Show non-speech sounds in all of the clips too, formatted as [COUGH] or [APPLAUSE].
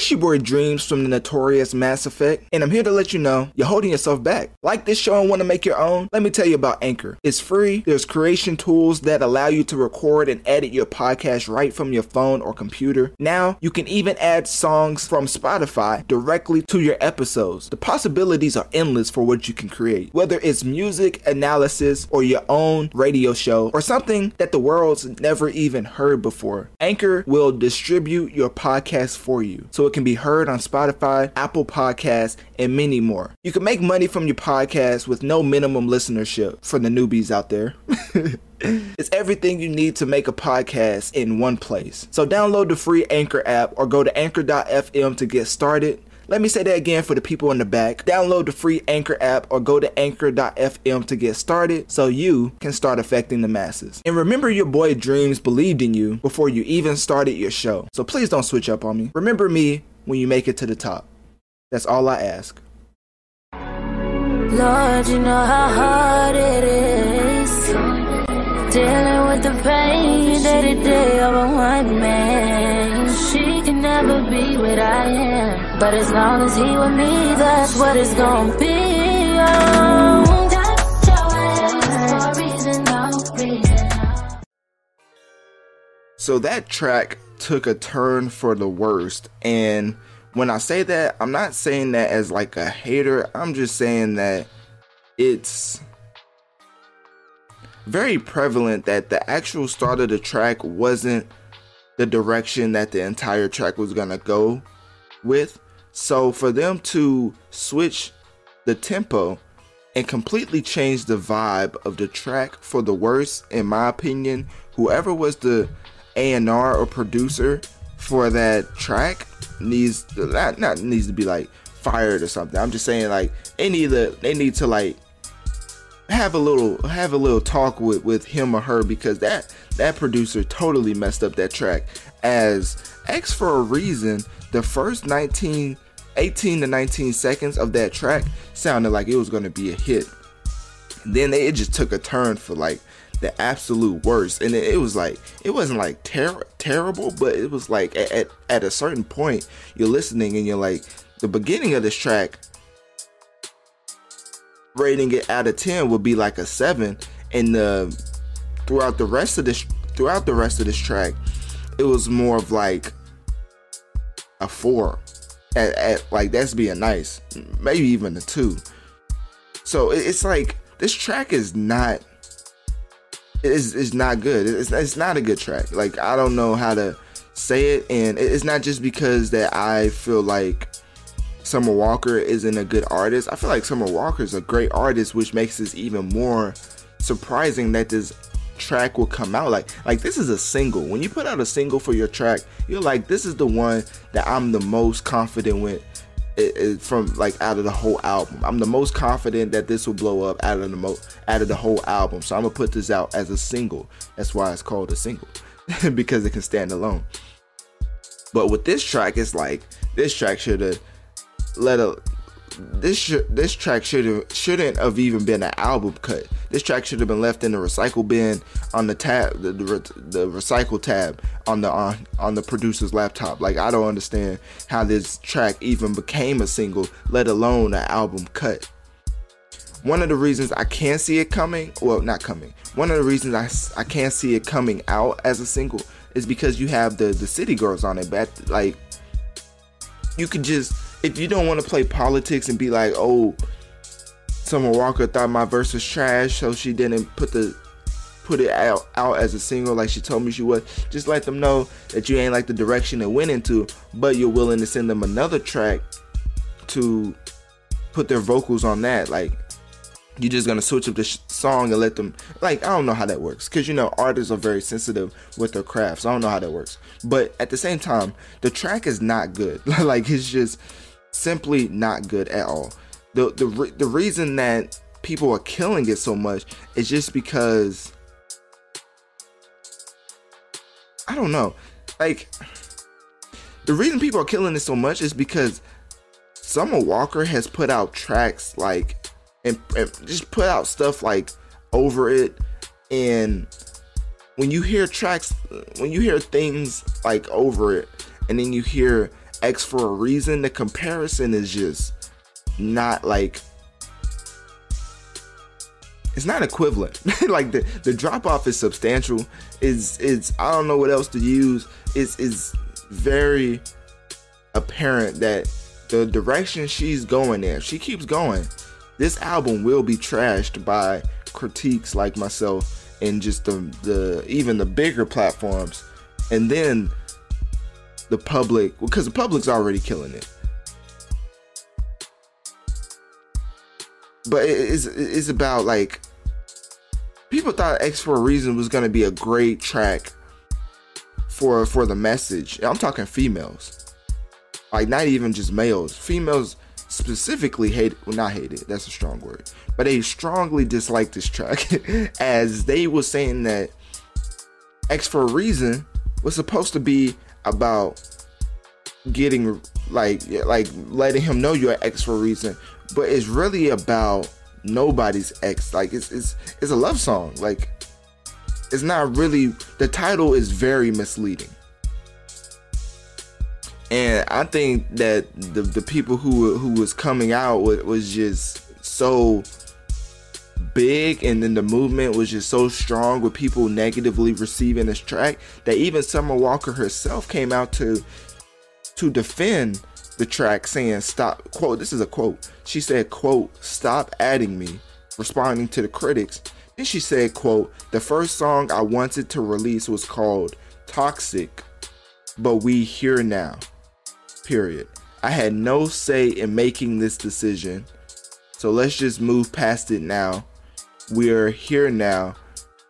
It's your boy Dreamz from the notorious Mass Effect, and I'm here to let you know you're holding yourself back. Like this show and want to make your own? Let me tell you about Anchor. It's free, there's creation tools that allow you to record and edit your podcast right from your phone or computer. Now, you can even add songs from Spotify directly to your episodes. The possibilities are endless for what you can create, whether it's music, analysis, or your own radio show, or something that the world's never even heard before. Anchor will distribute your podcast for you. So it can be heard on Spotify, Apple Podcasts, and many more. You can make money from your podcast with no minimum listenership for the newbies out there. [LAUGHS] it's everything you need to make a podcast in one place. So download the free Anchor app or go to anchor.fm to get started. Let me say that again for the people in the back. Download the free Anchor app or go to anchor.fm to get started so you can start affecting the masses. And remember, your boy Dreamz believed in you before you even started your show. So please don't switch up on me. Remember me when you make it to the top. That's all I ask. Lord, you know how hard it is dealing with the pain day to day of a one man. She can never be what I am, but as long as he with me, that's what it's gonna be. Oh. So that track took a turn for the worst. And when I say that, I'm not saying that as like a hater. I'm just saying that it's very prevalent that the actual start of the track wasn't the direction that the entire track was going to go with. So for them to switch the tempo and completely change the vibe of the track for the worse, in my opinion, whoever was the a&R or producer for that track needs to, not, not needs to be like fired or something. I'm just saying like they need to they need to like have a little have a little talk with with him or her because that that producer totally messed up that track as Ex for a reason the first 19 18 to 19 seconds of that track sounded like it was going to be a hit. Then they, it just took a turn for like the absolute worst. And it, it was like it wasn't like ter- terrible but it was like at, at, at a certain point you're listening and you're like the beginning of this track rating it out of 10 would be like a 7 and the throughout the rest of this throughout the rest of this track it was more of like a 4 at, at like that's being nice. Maybe even a 2 so it, it's like this track is not is is not good. It's, it's not a good track. Like i don't know how to say it. And it's not just because that i feel like Summer Walker isn't a good artist. I feel like Summer Walker is a great artist, which makes this even more surprising that this track will come out. Like, like this is a single. When you put out a single for your track, you're like, this is the one that I'm the most confident with. It, it, from like out of the whole album, I'm the most confident that this will blow up out of the mo- out of the whole album. So I'm gonna put this out as a single. That's why it's called a single [LAUGHS] because it can stand alone. But with this track, it's like this track should have let a this sh- this track should have shouldn't have even been an album cut. This track should have been left in the recycle bin on the tab, the, the, the recycle tab on the on, on the producer's laptop. Like I don't understand how this track even became a single, let alone an album cut. One of the reasons I can't see it coming, well, not coming. One of the reasons I, I can't see it coming out as a single is because you have the the city girls on it. But like, you could just if you don't want to play politics and be like, oh, Summer Walker thought my verse was trash, so she didn't put the put it out out as a single like she told me she would. Just let them know that you ain't like the direction it went into, but you're willing to send them another track to put their vocals on that. Like you're just gonna switch up the sh- song and let them like I don't know how that works because you know artists are very sensitive with their crafts. I don't know how that works, but at the same time, the track is not good. [LAUGHS] like it's just simply not good at all. The the the reason that people are killing it so much is just because I don't know. Like the reason people are killing it so much is because Summer Walker has put out tracks like and, and just put out stuff like over it and when you hear tracks when you hear things like over it and then you hear Ex for a reason, the comparison is just not like it's not equivalent. [LAUGHS] like the the drop off is substantial. Is is I don't know what else to use. Is is very apparent that the direction she's going in, she keeps going. This album will be trashed by critiques like myself and just the the even the bigger platforms, and then the public because the public's already killing it. But it's it's about like people thought Ex for a Reason was gonna be a great track for for the message. I'm talking females, like not even just males. Females specifically hate well not hated that's a strong word but they strongly dislike this track [LAUGHS] as they were saying that Ex for a reason was supposed to be about getting like like letting him know you're ex for a reason, but it's really about nobody's ex. Like it's it's it's a love song. Like it's not really the title is very misleading. And I think that the the people who who was coming out was, was just so big and then the movement was just so strong with people negatively receiving this track that even Summer Walker herself came out to to defend the track saying stop quote this is a quote. She said quote stop adding me responding to the critics. And she said quote the first song i wanted to release was called toxic but we here now period. I had no say in making this decision so let's just move past it now we're here now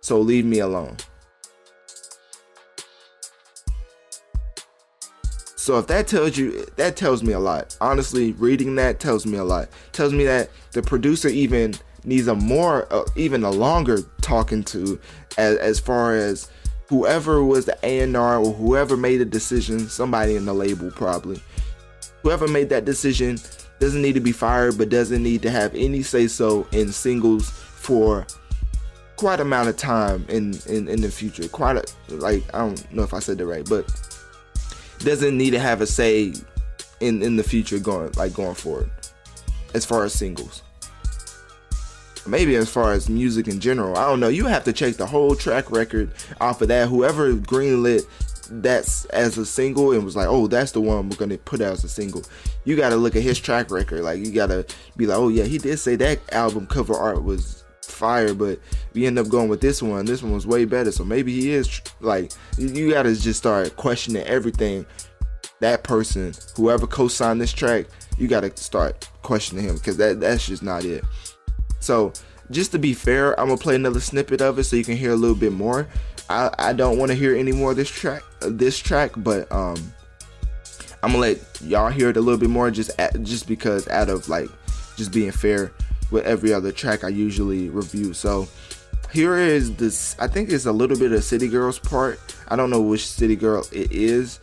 so leave me alone So if that tells you, that tells me a lot. Honestly, reading that tells me a lot. Tells me that the producer even needs a more, uh, even a longer talking to, as, as far as whoever was the A&R or whoever made the decision, somebody in the label probably. Whoever made that decision doesn't need to be fired, but doesn't need to have any say so in singles for quite amount of time in, in, in the future. Quite a, like, I don't know if I said that right, but doesn't need to have a say in in the future going like going forward as far as singles. Maybe as far as music in general. I don't know. You have to check the whole track record off of that. Whoever greenlit that's as a single and was like oh that's the one we're gonna put out as a single. You gotta look at his track record. Like you gotta be like oh yeah he did say that album cover art was fire, but we end up going with this one. This one was way better. So maybe he is like you got to just start questioning everything. That person, whoever co-signed this track, you got to start questioning him because that that's just not it. So just to be fair, I'm gonna play another snippet of it so you can hear a little bit more. I, I don't want to hear any more of this track, this track, but um, I'm gonna let y'all hear it a little bit more just at, just because out of like just being fair with every other track I usually review. So here is this I think it's a little bit of City Girls part. I don't know which City Girl it is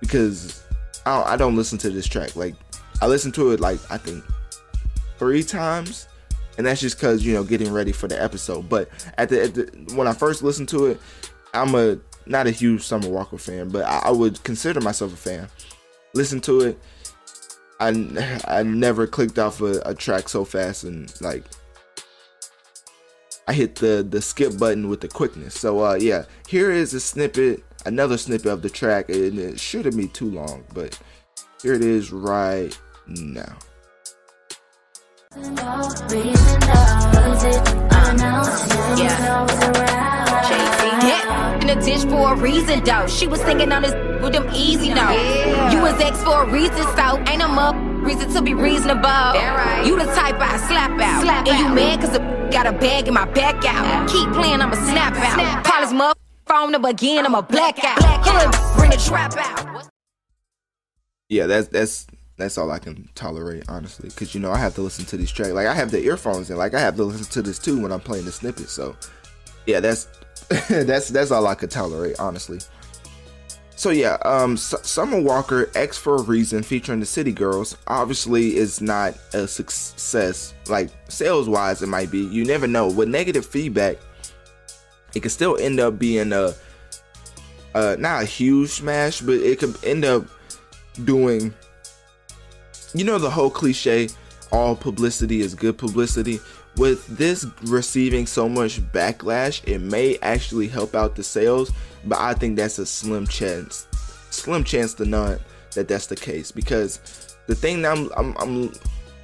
because I don't, I don't listen to this track. Like I listened to it like I think three times and that's just because you know getting ready for the episode but at the, at the, when i first listened to it i'm a not a huge summer walker fan but I, I would consider myself a fan listen to it I, I never clicked off a, a track so fast and like I hit the the skip button with the quickness. So uh yeah, here is a snippet, another snippet of the track, and it shouldn't be too long, but here it is right now. Yeah. In a dish for a reason, though. She was singing on this with them easy notes. Yeah. You was X for a reason, so ain't no more reason to be reasonable. Right. You the type I slap out. Slap and out. you mad cause I got a bag in my back out. Keep playing, I'ma snap out. Snap Call his mother phone up again, I'ma black out. Black out. Bring the trap out. Yeah, that's that's that's all I can tolerate, honestly. Because you know I have to listen to these tracks. Like I have the earphones and like I have to listen to this too when I'm playing the snippet. So yeah, that's [LAUGHS] that's that's all I could tolerate, honestly. So yeah, um, S- Summer Walker Ex for a Reason featuring the City Girls obviously is not a success. Like sales wise, it might be. You never know. With negative feedback, it could still end up being a, uh, not a huge smash, but it could end up doing you know the whole cliche all publicity is good publicity. With this receiving so much backlash it may actually help out the sales but i think that's a slim chance slim chance to none that that's the case because the thing that I'm, I'm, I'm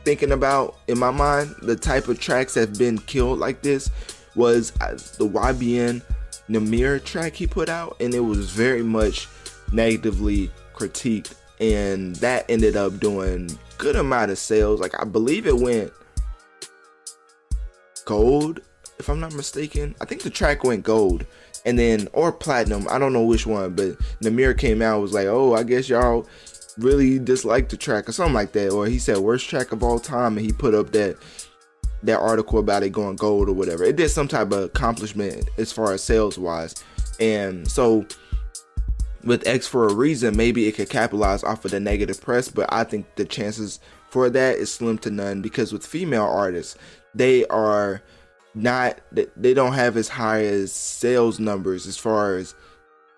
thinking about in my mind the type of tracks that have been killed like this was uh, the YBN Nahmir track he put out and it was very much negatively critiqued and that ended up doing good amount of sales. Like i believe it went gold if i'm not mistaken. I think the track went gold. And then or platinum. I don't know which one but Nahmir came out was like oh i guess y'all really disliked the track or something like that. Or he said worst track of all time and he put up that that article about it going gold or whatever. It did some type of accomplishment as far as sales wise and so with Ex for a reason, maybe it could capitalize off of the negative press, but I think the chances for that is slim to none because with female artists, they are not they don't have as high as sales numbers as far as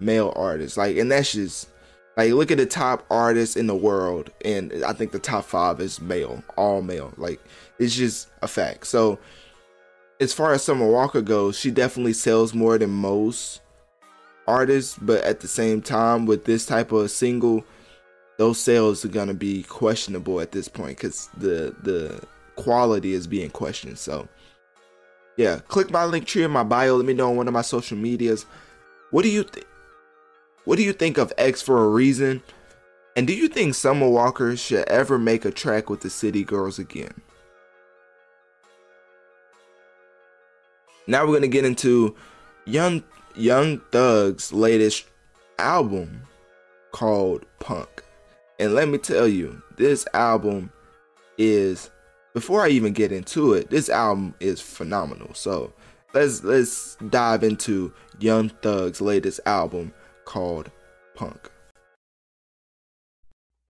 male artists. Like and that's just like look at the top artists in the world and I think the top 5 is male, all male. Like it's just a fact. So as far as Summer Walker goes, she definitely sells more than most artists, but at the same time, with this type of single, those sales are gonna be questionable at this point because the the quality is being questioned. So, yeah, click my Linktree in my bio. Let me know on one of my social medias. What do you think? What do you think of Ex for a reason? And do you think Summer Walker should ever make a track with the City Girls again? Now we're gonna get into Young Young Thug's latest album called Punk. And let me tell you, this album is before I even get into it, this album is phenomenal. So let's let's dive into Young Thug's latest album called Punk.